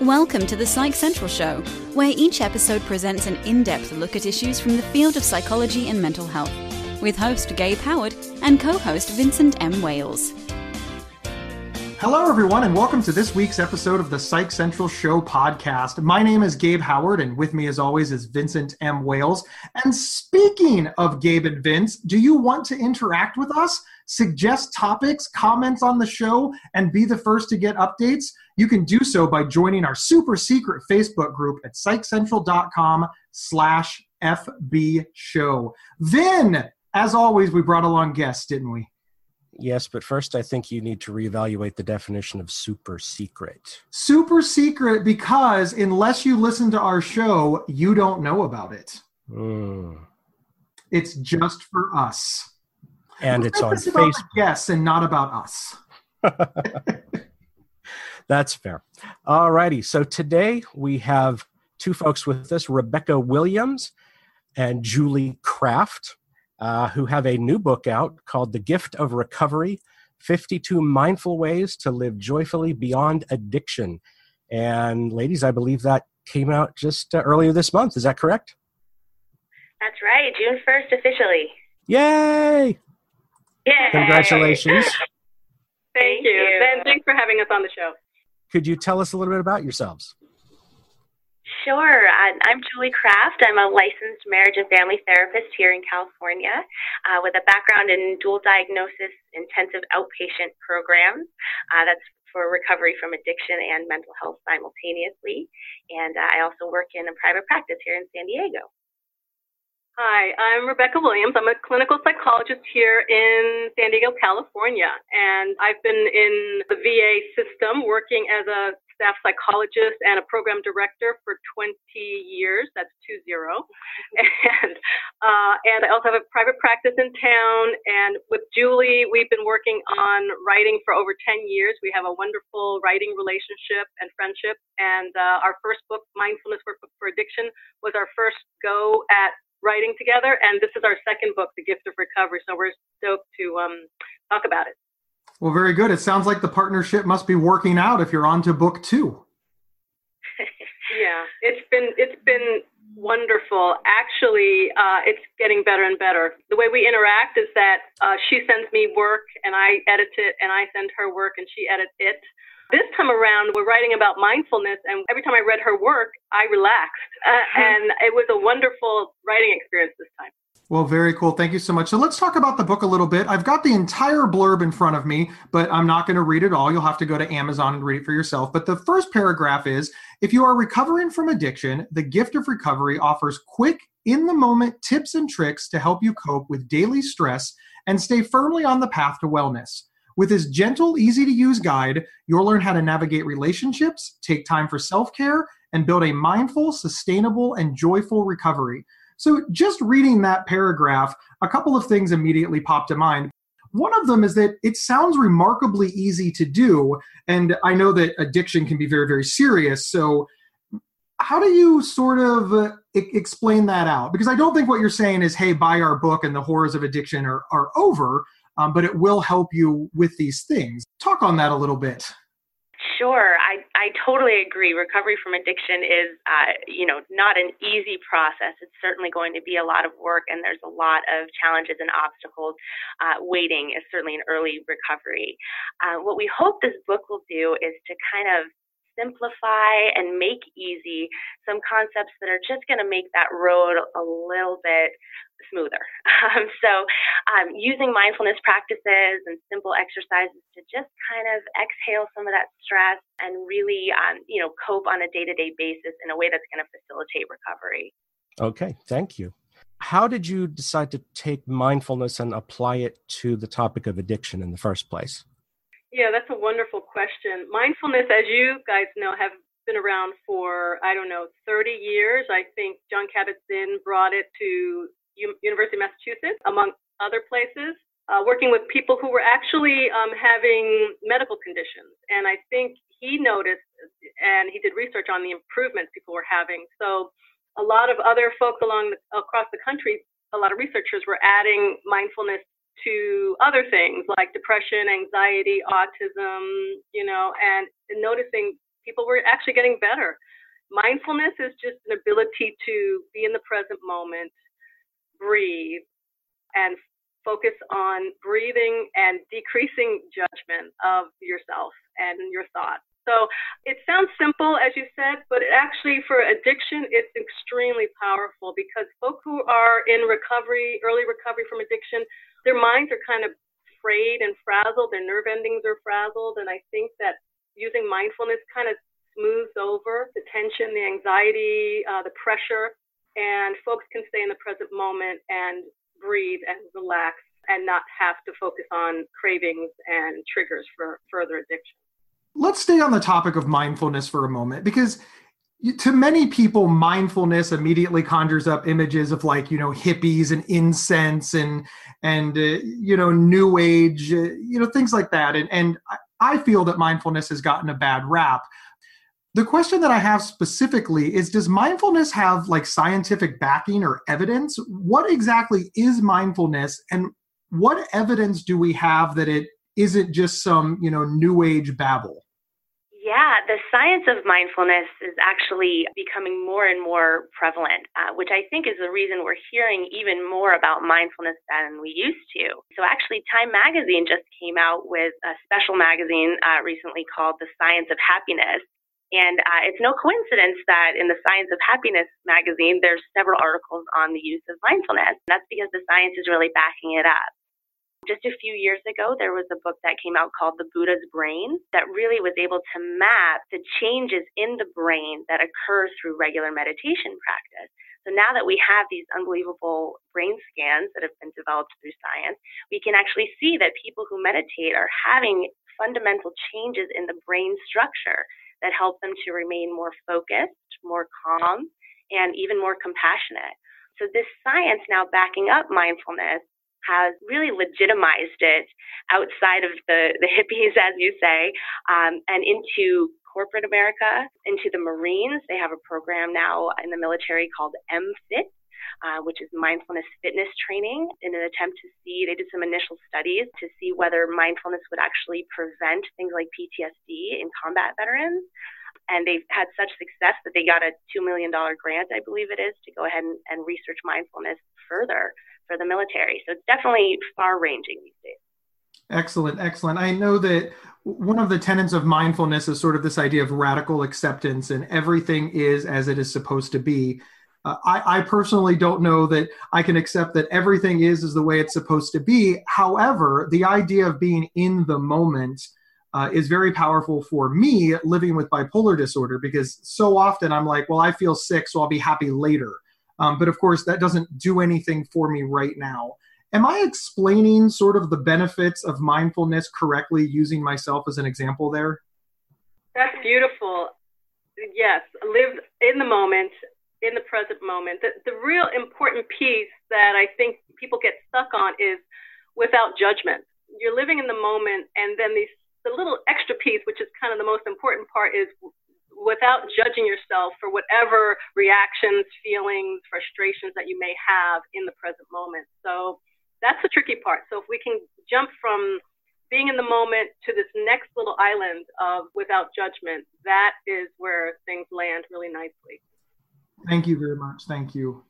Welcome to the Psych Central Show, where each episode presents an in depth look at issues from the field of psychology and mental health, with host Gabe Howard and co host Vincent M. Wales. Hello, everyone, and welcome to this week's episode of the Psych Central Show podcast. My name is Gabe Howard, and with me, as always, is Vincent M. Wales. And speaking of Gabe and Vince, do you want to interact with us? Suggest topics, comments on the show, and be the first to get updates? You can do so by joining our super secret Facebook group at psychcentral.com slash FB show. Vin, as always, we brought along guests, didn't we? Yes, but first I think you need to reevaluate the definition of super secret. Super secret because unless you listen to our show, you don't know about it. Mm. It's just for us. And it's on Facebook. Yes, and not about us. That's fair. All righty. So today we have two folks with us Rebecca Williams and Julie Kraft uh, who have a new book out called The Gift of Recovery 52 Mindful Ways to Live Joyfully Beyond Addiction. And, ladies, I believe that came out just uh, earlier this month. Is that correct? That's right. June 1st, officially. Yay! Yay! Congratulations. Thank, Thank you. you. Ben, thanks for having us on the show. Could you tell us a little bit about yourselves? Sure. I'm Julie Kraft. I'm a licensed marriage and family therapist here in California uh, with a background in dual diagnosis intensive outpatient programs. Uh, that's for recovery from addiction and mental health simultaneously. And uh, I also work in a private practice here in San Diego. Hi, I'm Rebecca Williams. I'm a clinical psychologist here in San Diego, California. And I've been in the VA system working as a staff psychologist and a program director for 20 years. That's two zero. And uh, and I also have a private practice in town. And with Julie, we've been working on writing for over 10 years. We have a wonderful writing relationship and friendship. And uh, our first book, Mindfulness Workbook for Addiction, was our first go at writing together. And this is our second book, The Gift of Recovery. So we're stoked to um, talk about it. Well, very good. It sounds like the partnership must be working out if you're on to book two. yeah, it's been it's been wonderful. Actually, uh, it's getting better and better. The way we interact is that uh, she sends me work and I edit it, and I send her work and she edits it. This time around, we're writing about mindfulness, and every time I read her work, I relaxed, uh, and it was a wonderful writing experience this time. Well, very cool. Thank you so much. So let's talk about the book a little bit. I've got the entire blurb in front of me, but I'm not going to read it all. You'll have to go to Amazon and read it for yourself. But the first paragraph is If you are recovering from addiction, the gift of recovery offers quick, in the moment tips and tricks to help you cope with daily stress and stay firmly on the path to wellness. With this gentle, easy to use guide, you'll learn how to navigate relationships, take time for self care, and build a mindful, sustainable, and joyful recovery. So, just reading that paragraph, a couple of things immediately popped to mind. One of them is that it sounds remarkably easy to do. And I know that addiction can be very, very serious. So, how do you sort of uh, explain that out? Because I don't think what you're saying is, hey, buy our book and the horrors of addiction are, are over, um, but it will help you with these things. Talk on that a little bit. Sure, I, I totally agree. Recovery from addiction is, uh, you know, not an easy process. It's certainly going to be a lot of work, and there's a lot of challenges and obstacles uh, waiting, is certainly an early recovery. Uh, what we hope this book will do is to kind of simplify and make easy some concepts that are just going to make that road a little bit smoother. Um, so, um, using mindfulness practices and simple exercises to just kind of exhale some of that stress and really, um, you know, cope on a day-to-day basis in a way that's going to facilitate recovery. Okay, thank you. How did you decide to take mindfulness and apply it to the topic of addiction in the first place? Yeah, that's a wonderful question. Mindfulness, as you guys know, have been around for, I don't know, 30 years. I think Jon Kabat-Zinn brought it to University of Massachusetts, among other places, uh, working with people who were actually um, having medical conditions. And I think he noticed and he did research on the improvements people were having. So a lot of other folks along the, across the country, a lot of researchers were adding mindfulness to other things like depression, anxiety, autism, you know, and noticing people were actually getting better. Mindfulness is just an ability to be in the present moment, breathe, and focus on breathing and decreasing judgment of yourself and your thoughts. So it sounds simple, as you said, but actually, for addiction, it's extremely powerful because folks who are in recovery, early recovery from addiction, their minds are kind of frayed and frazzled, their nerve endings are frazzled. And I think that using mindfulness kind of smooths over the tension, the anxiety, uh, the pressure, and folks can stay in the present moment and breathe and relax and not have to focus on cravings and triggers for further addiction. Let's stay on the topic of mindfulness for a moment because to many people mindfulness immediately conjures up images of like you know hippies and incense and and uh, you know new age uh, you know things like that and and i feel that mindfulness has gotten a bad rap the question that i have specifically is does mindfulness have like scientific backing or evidence what exactly is mindfulness and what evidence do we have that it isn't just some you know new age babble yeah, the science of mindfulness is actually becoming more and more prevalent, uh, which I think is the reason we're hearing even more about mindfulness than we used to. So, actually, Time Magazine just came out with a special magazine uh, recently called The Science of Happiness. And uh, it's no coincidence that in the Science of Happiness magazine, there's several articles on the use of mindfulness. That's because the science is really backing it up. Just a few years ago, there was a book that came out called The Buddha's Brain that really was able to map the changes in the brain that occur through regular meditation practice. So now that we have these unbelievable brain scans that have been developed through science, we can actually see that people who meditate are having fundamental changes in the brain structure that help them to remain more focused, more calm, and even more compassionate. So this science now backing up mindfulness has really legitimized it outside of the, the hippies, as you say, um, and into corporate America, into the Marines. They have a program now in the military called MFIT, uh, which is mindfulness fitness training, in an attempt to see, they did some initial studies to see whether mindfulness would actually prevent things like PTSD in combat veterans. And they've had such success that they got a $2 million grant, I believe it is, to go ahead and, and research mindfulness further for the military. So it's definitely far ranging these days. Excellent, excellent. I know that one of the tenets of mindfulness is sort of this idea of radical acceptance and everything is as it is supposed to be. Uh, I, I, personally don't know that I can accept that everything is is the way it's supposed to be. However, the idea of being in the moment uh, is very powerful for me living with bipolar disorder because so often I'm like, well, I feel sick, so I'll be happy later. Um, but of course, that doesn't do anything for me right now. Am I explaining sort of the benefits of mindfulness correctly using myself as an example there? That's beautiful. Yes, live in the moment, in the present moment. The, the real important piece that I think people get stuck on is without judgment. You're living in the moment, and then these the little extra piece, which is kind of the most important part, is without judging yourself for whatever reactions, feelings, frustrations that you may have in the present moment. So that's the tricky part. So if we can jump from being in the moment to this next little island of without judgment, that is where things land really nicely. Thank you very much. Thank you.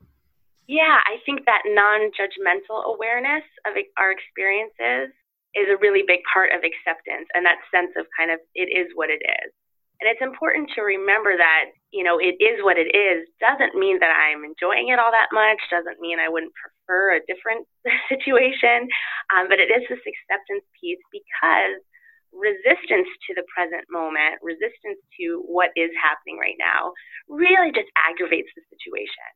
Yeah, I think that non judgmental awareness of our experiences is a really big part of acceptance and that sense of kind of it is what it is. And it's important to remember that, you know, it is what it is doesn't mean that I'm enjoying it all that much, doesn't mean I wouldn't prefer a different situation. Um, but it is this acceptance piece because resistance to the present moment, resistance to what is happening right now, really just aggravates the situation.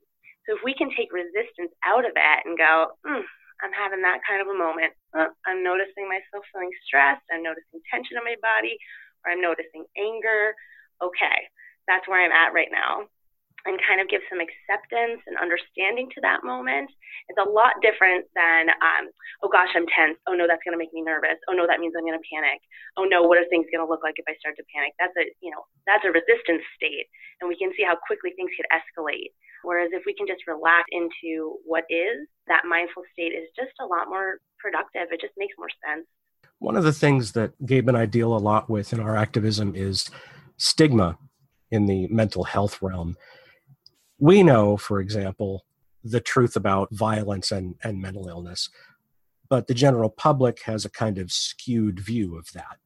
So if we can take resistance out of it and go, mm, I'm having that kind of a moment. I'm noticing myself feeling stressed. I'm noticing tension in my body or I'm noticing anger. Okay, that's where I'm at right now. And kind of give some acceptance and understanding to that moment. It's a lot different than, um, oh gosh, I'm tense. Oh no, that's going to make me nervous. Oh no, that means I'm going to panic. Oh no, what are things going to look like if I start to panic? That's a, you know, that's a resistance state. And we can see how quickly things could escalate. Whereas if we can just relax into what is, that mindful state is just a lot more productive. It just makes more sense. One of the things that Gabe and I deal a lot with in our activism is stigma in the mental health realm. We know, for example, the truth about violence and, and mental illness, but the general public has a kind of skewed view of that.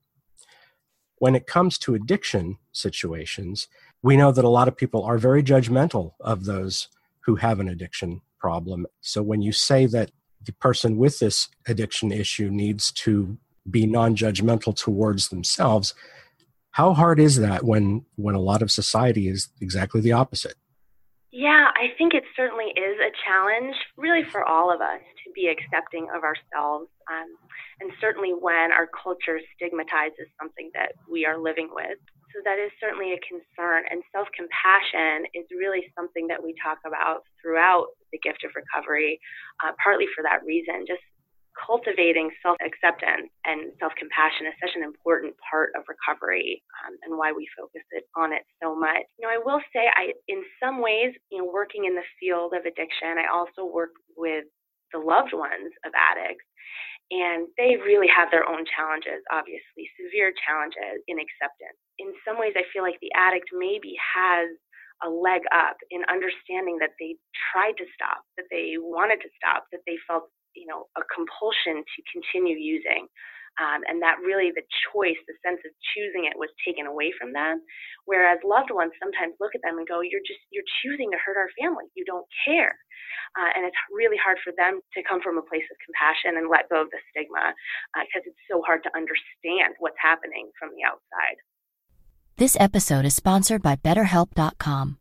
When it comes to addiction situations, we know that a lot of people are very judgmental of those who have an addiction problem. So when you say that the person with this addiction issue needs to be non-judgmental towards themselves, how hard is that when when a lot of society is exactly the opposite? Yeah, I think it certainly is a challenge, really, for all of us to be accepting of ourselves. Um, and certainly when our culture stigmatizes something that we are living with. So that is certainly a concern. And self compassion is really something that we talk about throughout the gift of recovery, uh, partly for that reason. Just cultivating self acceptance and self compassion is such an important part of recovery um, and why we focus it on it so much. You know, I will say, I in some ways, you know, working in the field of addiction, I also work with the loved ones of addicts. And they really have their own challenges, obviously, severe challenges in acceptance. In some ways, I feel like the addict maybe has a leg up in understanding that they tried to stop, that they wanted to stop, that they felt you know, a compulsion to continue using. Um, and that really the choice, the sense of choosing it was taken away from them. Whereas loved ones sometimes look at them and go, you're just, you're choosing to hurt our family. You don't care. Uh, and it's really hard for them to come from a place of compassion and let go of the stigma because uh, it's so hard to understand what's happening from the outside. This episode is sponsored by BetterHelp.com.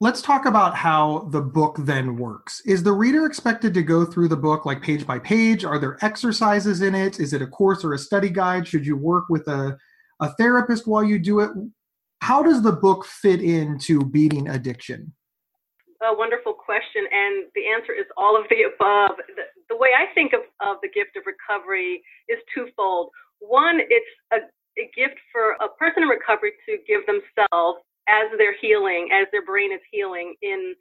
Let's talk about how the book then works. Is the reader expected to go through the book like page by page? Are there exercises in it? Is it a course or a study guide? Should you work with a, a therapist while you do it? How does the book fit into beating addiction? A wonderful question, and the answer is all of the above. The, the way I think of, of the gift of recovery is twofold. One, it's a, a gift for a person in recovery to give themselves as they're healing, as their brain is healing in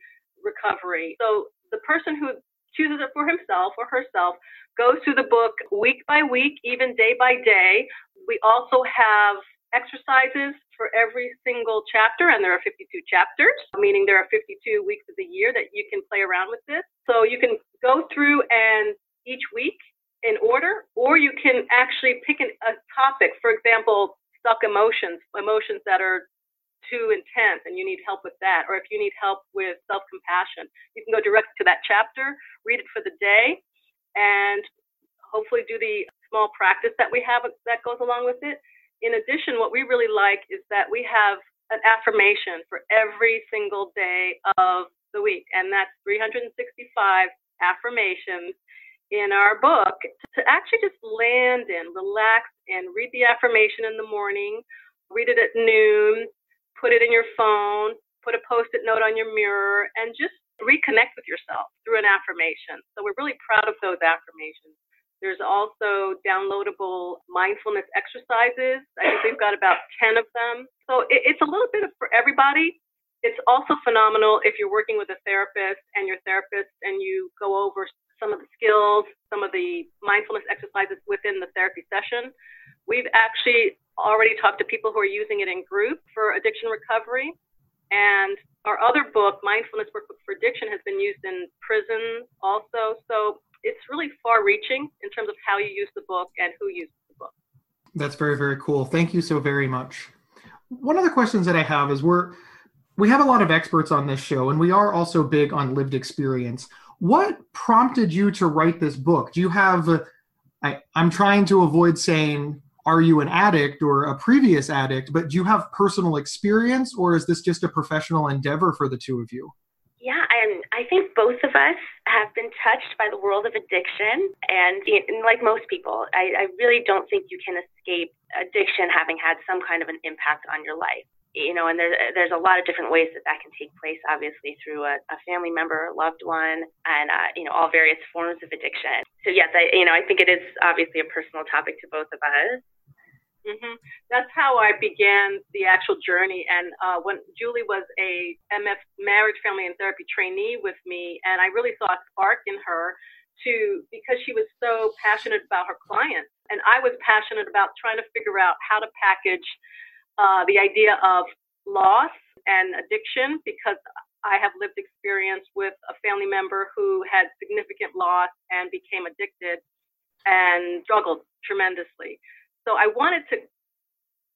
recovery. So the person who chooses it for himself or herself goes through the book week by week, even day by day. We also have exercises for every single chapter, and there are 52 chapters, meaning there are 52 weeks of the year that you can play around with this. So you can go through and each week in order, or you can actually pick an, a topic. For example, stuck emotions, emotions that are too intense and you need help with that, or if you need help with self compassion, you can go direct to that chapter, read it for the day, and hopefully do the small practice that we have that goes along with it. In addition, what we really like is that we have an affirmation for every single day of the week, and that's 365 affirmations in our book to actually just land in, relax, and read the affirmation in the morning, read it at noon, put it in your phone, put a post it note on your mirror, and just reconnect with yourself through an affirmation. So we're really proud of those affirmations. There's also downloadable mindfulness exercises. I think we've got about 10 of them. So it, it's a little bit of, for everybody. It's also phenomenal if you're working with a therapist and your therapist and you go over some of the skills, some of the mindfulness exercises within the therapy session. We've actually to people who are using it in group for addiction recovery. And our other book, Mindfulness Workbook for Addiction, has been used in prisons also. So it's really far reaching in terms of how you use the book and who uses the book. That's very, very cool. Thank you so very much. One of the questions that I have is we're we have a lot of experts on this show and we are also big on lived experience. What prompted you to write this book? Do you have I'm trying to avoid saying are you an addict or a previous addict, but do you have personal experience or is this just a professional endeavor for the two of you? Yeah, and I think both of us have been touched by the world of addiction. And, and like most people, I, I really don't think you can escape addiction having had some kind of an impact on your life. you know, and there's there's a lot of different ways that that can take place. Obviously, through a, a family member, loved one, and uh, you know, all various forms of addiction. So yes, I you know, I think it is obviously a personal topic to both of us. Mm-hmm. That's how I began the actual journey. And uh, when Julie was a MF marriage, family, and therapy trainee with me, and I really saw a spark in her to because she was so passionate about her clients, and I was passionate about trying to figure out how to package uh, the idea of loss and addiction because I have lived experience with a family member who had significant loss and became addicted and struggled tremendously. So I wanted to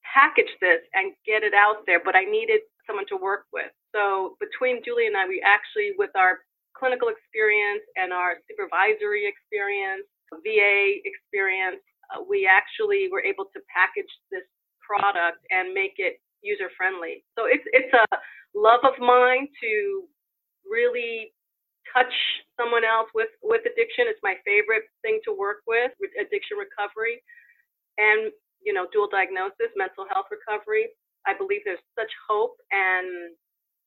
package this and get it out there, but I needed someone to work with. So between Julie and I, we actually, with our clinical experience and our supervisory experience, VA experience, uh, we actually were able to package this product and make it user friendly. So it's it's a love of mine to really touch someone else with with addiction. It's my favorite thing to work with, with addiction recovery, and you know dual diagnosis, mental health recovery. I believe there's such hope and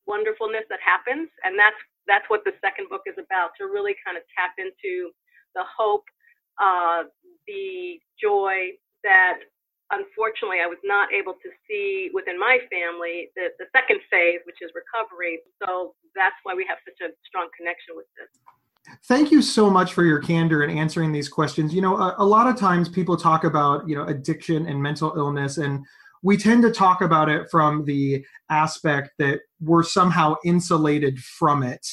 wonderfulness that happens, and that's that's what the second book is about to really kind of tap into the hope, uh, the joy that unfortunately, I was not able to see within my family the, the second phase, which is recovery. So that's why we have such a strong connection with this. Thank you so much for your candor in answering these questions. You know, a, a lot of times people talk about, you know, addiction and mental illness, and we tend to talk about it from the aspect that we're somehow insulated from it.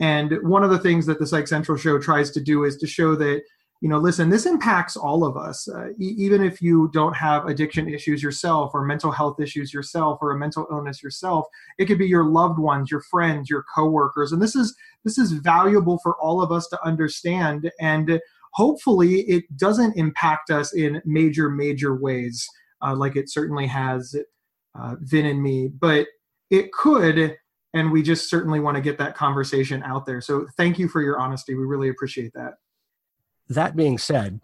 And one of the things that the Psych Central show tries to do is to show that you know listen this impacts all of us uh, e- even if you don't have addiction issues yourself or mental health issues yourself or a mental illness yourself it could be your loved ones your friends your coworkers and this is this is valuable for all of us to understand and hopefully it doesn't impact us in major major ways uh, like it certainly has uh, vin and me but it could and we just certainly want to get that conversation out there. So thank you for your honesty. We really appreciate that. That being said,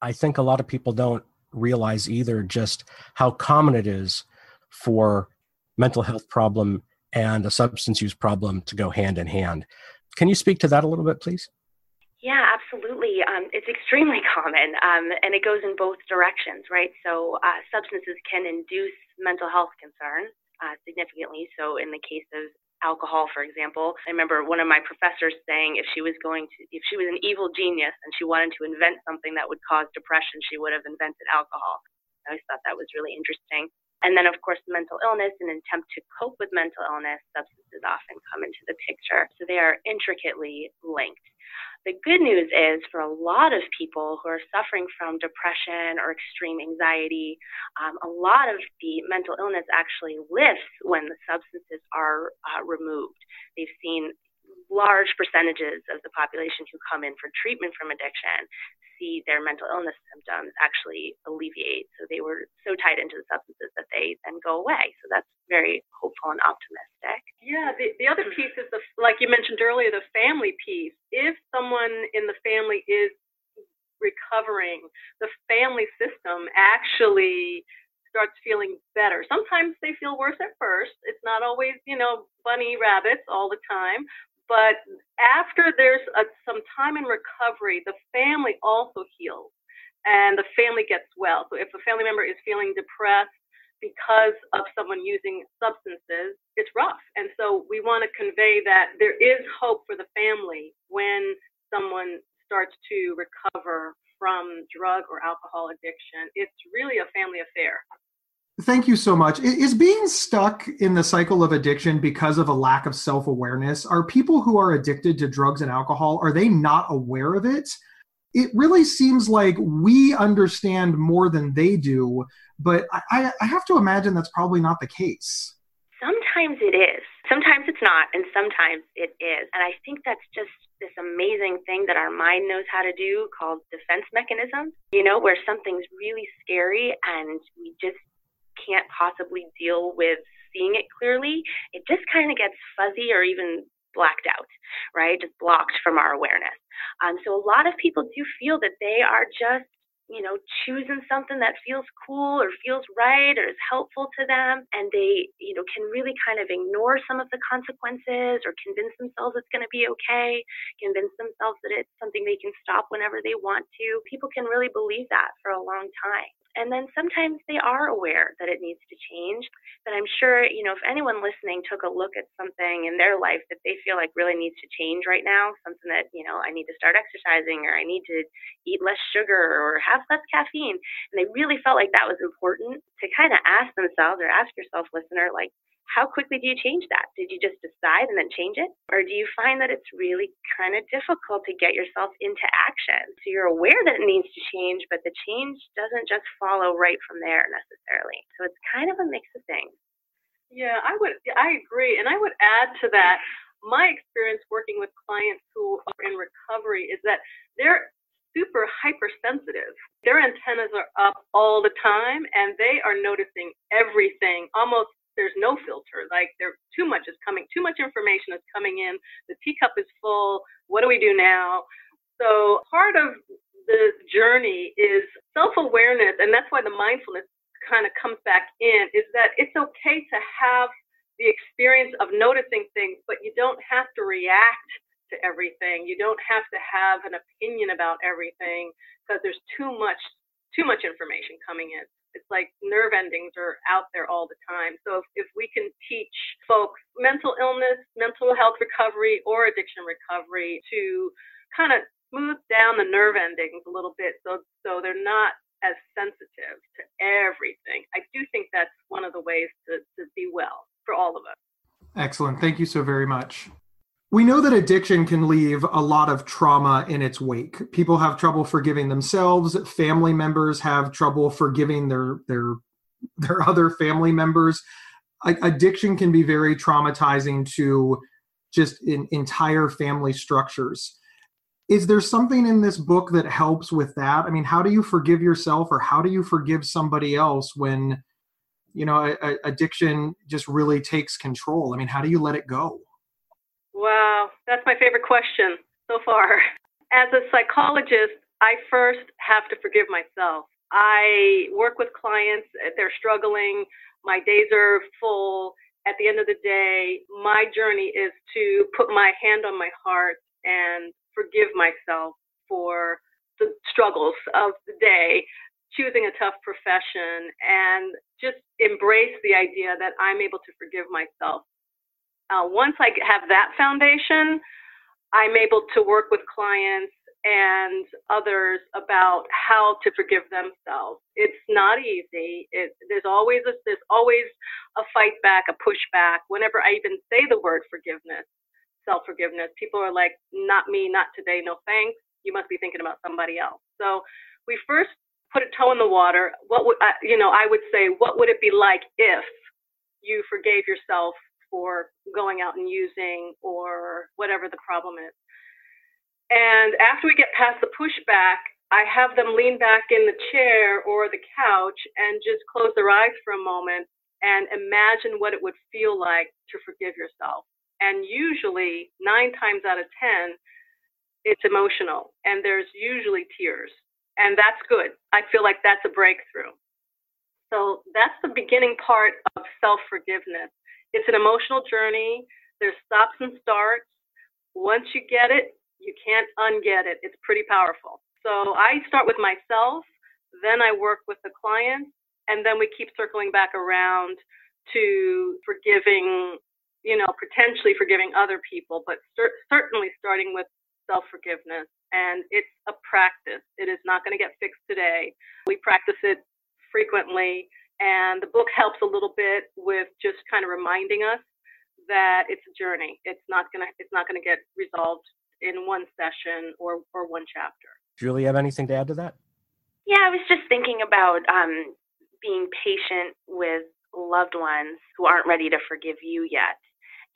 I think a lot of people don't realize either just how common it is for mental health problem and a substance use problem to go hand in hand. Can you speak to that a little bit, please? Yeah, absolutely. Um, it's extremely common, um, and it goes in both directions, right? So, uh, substances can induce mental health concerns uh, significantly. So, in the case of alcohol, for example. I remember one of my professors saying if she was going to, if she was an evil genius and she wanted to invent something that would cause depression, she would have invented alcohol. I always thought that was really interesting. And then, of course, mental illness, an attempt to cope with mental illness, substances often come into the picture. So they are intricately linked. The good news is for a lot of people who are suffering from depression or extreme anxiety, um, a lot of the mental illness actually lifts when the substances are uh, removed. They've seen large percentages of the population who come in for treatment from addiction see their mental illness symptoms actually alleviate. So they were so tied into the substances that they then go away. So that's very hopeful and optimistic. Yeah, the, the other piece is the like you mentioned earlier, the family piece. If someone in the family is recovering, the family system actually starts feeling better. Sometimes they feel worse at first. It's not always, you know, bunny rabbits all the time, but after there's a, some time in recovery, the family also heals and the family gets well. So if a family member is feeling depressed because of someone using substances, it's rough. And so we want to convey that there is hope for the family when someone starts to recover from drug or alcohol addiction. It's really a family affair. Thank you so much. Is being stuck in the cycle of addiction because of a lack of self-awareness? Are people who are addicted to drugs and alcohol are they not aware of it? It really seems like we understand more than they do, but I, I have to imagine that's probably not the case. Sometimes it is. Sometimes it's not, and sometimes it is. And I think that's just this amazing thing that our mind knows how to do called defense mechanisms, you know, where something's really scary and we just can't possibly deal with seeing it clearly, it just kind of gets fuzzy or even blacked out, right? Just blocked from our awareness. Um, so a lot of people do feel that they are just you know, choosing something that feels cool or feels right or is helpful to them. And they, you know, can really kind of ignore some of the consequences or convince themselves it's going to be okay, convince themselves that it's something they can stop whenever they want to. People can really believe that for a long time. And then sometimes they are aware that it needs to change. But I'm sure, you know, if anyone listening took a look at something in their life that they feel like really needs to change right now, something that, you know, I need to start exercising or I need to eat less sugar or have less caffeine, and they really felt like that was important to kind of ask themselves or ask yourself, listener, like, how quickly do you change that? Did you just decide and then change it? Or do you find that it's really kind of difficult to get yourself into action? So you're aware that it needs to change, but the change doesn't just follow right from there necessarily. So it's kind of a mix of things. Yeah, I would, I agree. And I would add to that, my experience working with clients who are in recovery is that they're super hypersensitive. Their antennas are up all the time and they are noticing everything almost there's no filter. Like there too much is coming, too much information is coming in. The teacup is full. What do we do now? So part of the journey is self-awareness, and that's why the mindfulness kind of comes back in. Is that it's okay to have the experience of noticing things, but you don't have to react to everything. You don't have to have an opinion about everything because there's too much too much information coming in it's like nerve endings are out there all the time. So if, if we can teach folks mental illness, mental health recovery, or addiction recovery to kind of smooth down the nerve endings a little bit so so they're not as sensitive to everything. I do think that's one of the ways to, to be well for all of us. Excellent. Thank you so very much. We know that addiction can leave a lot of trauma in its wake. People have trouble forgiving themselves, family members have trouble forgiving their their their other family members. Addiction can be very traumatizing to just entire family structures. Is there something in this book that helps with that? I mean, how do you forgive yourself or how do you forgive somebody else when you know a, a addiction just really takes control? I mean, how do you let it go? Wow, that's my favorite question so far. As a psychologist, I first have to forgive myself. I work with clients, eh, they're struggling, my days are full. At the end of the day, my journey is to put my hand on my heart and forgive myself for the struggles of the day, choosing a tough profession, and just embrace the idea that I'm able to forgive myself uh, once I have that foundation, I'm able to work with clients and others about how to forgive themselves. It's not easy. It, there's always a, there's always a fight back, a pushback. Whenever I even say the word forgiveness, self forgiveness, people are like, "Not me, not today, no thanks." You must be thinking about somebody else. So we first put a toe in the water. What would uh, you know? I would say, what would it be like if you forgave yourself for going out and using or whatever the problem is. And after we get past the pushback, I have them lean back in the chair or the couch and just close their eyes for a moment and imagine what it would feel like to forgive yourself. And usually, nine times out of 10, it's emotional and there's usually tears. And that's good. I feel like that's a breakthrough. So that's the beginning part of self forgiveness. It's an emotional journey. There's stops and starts. Once you get it, you can't unget it. It's pretty powerful. So I start with myself, then I work with the client, and then we keep circling back around to forgiving, you know, potentially forgiving other people, but cer- certainly starting with self forgiveness. And it's a practice. It is not going to get fixed today. We practice it frequently and the book helps a little bit with just kind of reminding us that it's a journey. It's not gonna it's not gonna get resolved in one session or or one chapter. Julie, have anything to add to that? Yeah, I was just thinking about um, being patient with loved ones who aren't ready to forgive you yet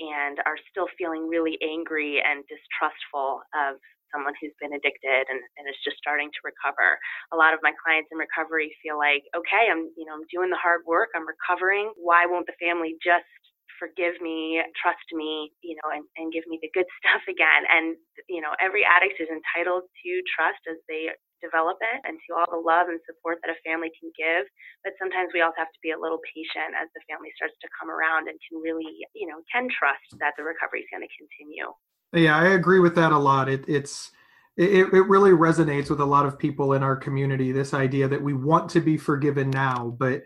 and are still feeling really angry and distrustful of someone who's been addicted and, and is just starting to recover. A lot of my clients in recovery feel like, okay, I'm, you know, I'm doing the hard work, I'm recovering. Why won't the family just forgive me, trust me, you know, and, and give me the good stuff again? And, you know, every addict is entitled to trust as they develop it and to all the love and support that a family can give. But sometimes we also have to be a little patient as the family starts to come around and can really, you know, can trust that the recovery is going to continue. Yeah, I agree with that a lot. It, it's it, it really resonates with a lot of people in our community. This idea that we want to be forgiven now, but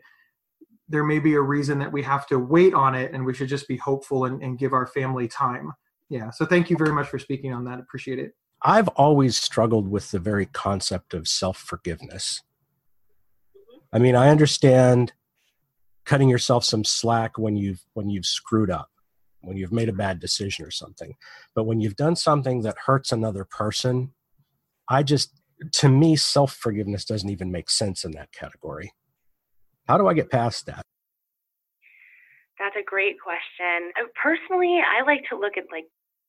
there may be a reason that we have to wait on it, and we should just be hopeful and, and give our family time. Yeah. So thank you very much for speaking on that. Appreciate it. I've always struggled with the very concept of self forgiveness. Mm-hmm. I mean, I understand cutting yourself some slack when you've when you've screwed up when you've made a bad decision or something. But when you've done something that hurts another person, I just, to me, self forgiveness doesn't even make sense in that category. How do I get past that? That's a great question. Uh, personally, I like to look at like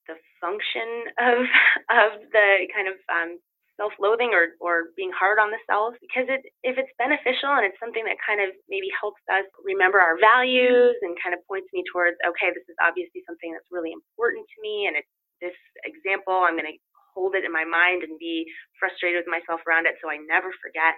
the function of of the kind of um, self-loathing or, or being hard on the self because it, if it's beneficial and it's something that kind of maybe helps us remember our values and kind of points me towards okay this is obviously something that's really important to me and it's this example i'm going to hold it in my mind and be frustrated with myself around it so i never forget.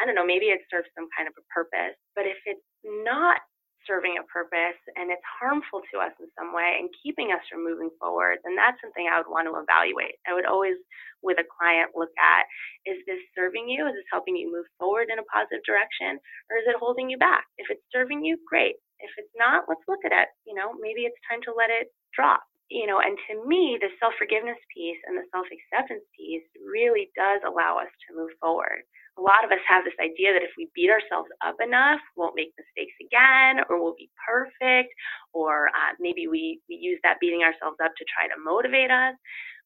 I don't know maybe it serves some kind of a purpose. But if it's not serving a purpose and it's harmful to us in some way and keeping us from moving forward, then that's something I would want to evaluate. I would always, with a client, look at is this serving you? Is this helping you move forward in a positive direction? Or is it holding you back? If it's serving you, great. If it's not, let's look at it. You know, maybe it's time to let it drop. You know, and to me, the self forgiveness piece and the self acceptance piece really does allow us to move forward a lot of us have this idea that if we beat ourselves up enough, we won't make mistakes again, or we'll be perfect, or uh, maybe we, we use that beating ourselves up to try to motivate us.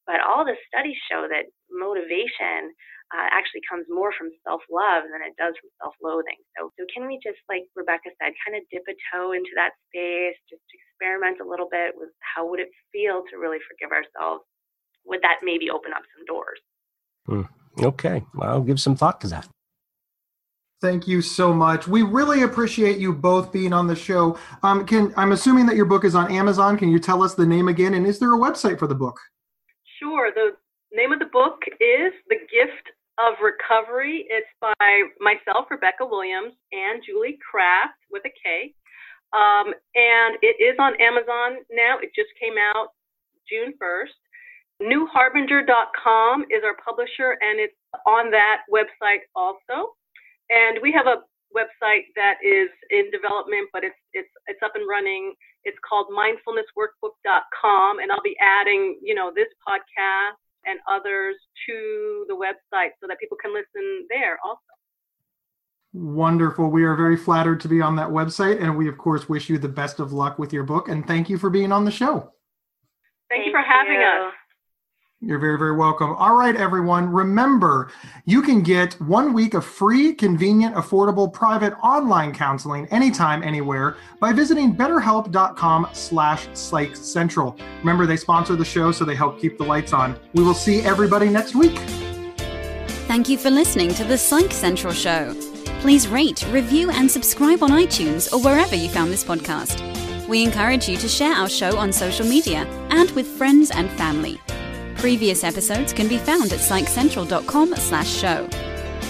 But all the studies show that motivation uh, actually comes more from self love than it does from self loathing. So, so, can we just, like Rebecca said, kind of dip a toe into that space, just experiment a little bit with how would it feel to really forgive ourselves? Would that maybe open up some doors? Hmm. Okay, I'll give some thought to that. Thank you so much. We really appreciate you both being on the show. Um, can I'm assuming that your book is on Amazon. Can you tell us the name again? And is there a website for the book? Sure. The name of the book is The Gift of Recovery. It's by myself, Rebecca Williams, and Julie Kraft with a K. Um, and it is on Amazon now. It just came out June 1st. Newharbinger.com is our publisher, and it's on that website also. And we have a website that is in development, but it's it's it's up and running. It's called mindfulnessworkbook.com, and I'll be adding, you know, this podcast and others to the website so that people can listen there also. Wonderful. We are very flattered to be on that website, and we of course wish you the best of luck with your book. And thank you for being on the show. Thank, thank you for having you. us. You're very, very welcome. All right, everyone. Remember, you can get one week of free, convenient, affordable, private online counseling anytime, anywhere by visiting betterhelp.com slash psych central. Remember, they sponsor the show, so they help keep the lights on. We will see everybody next week. Thank you for listening to the Psych Central Show. Please rate, review, and subscribe on iTunes or wherever you found this podcast. We encourage you to share our show on social media and with friends and family. Previous episodes can be found at psychcentral.com slash show.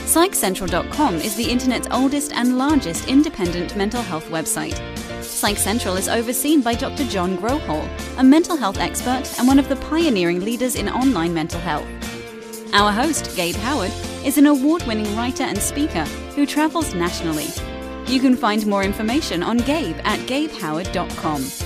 PsychCentral.com is the internet's oldest and largest independent mental health website. Psych Central is overseen by Dr. John Grohol, a mental health expert and one of the pioneering leaders in online mental health. Our host, Gabe Howard, is an award winning writer and speaker who travels nationally. You can find more information on Gabe at gabehoward.com.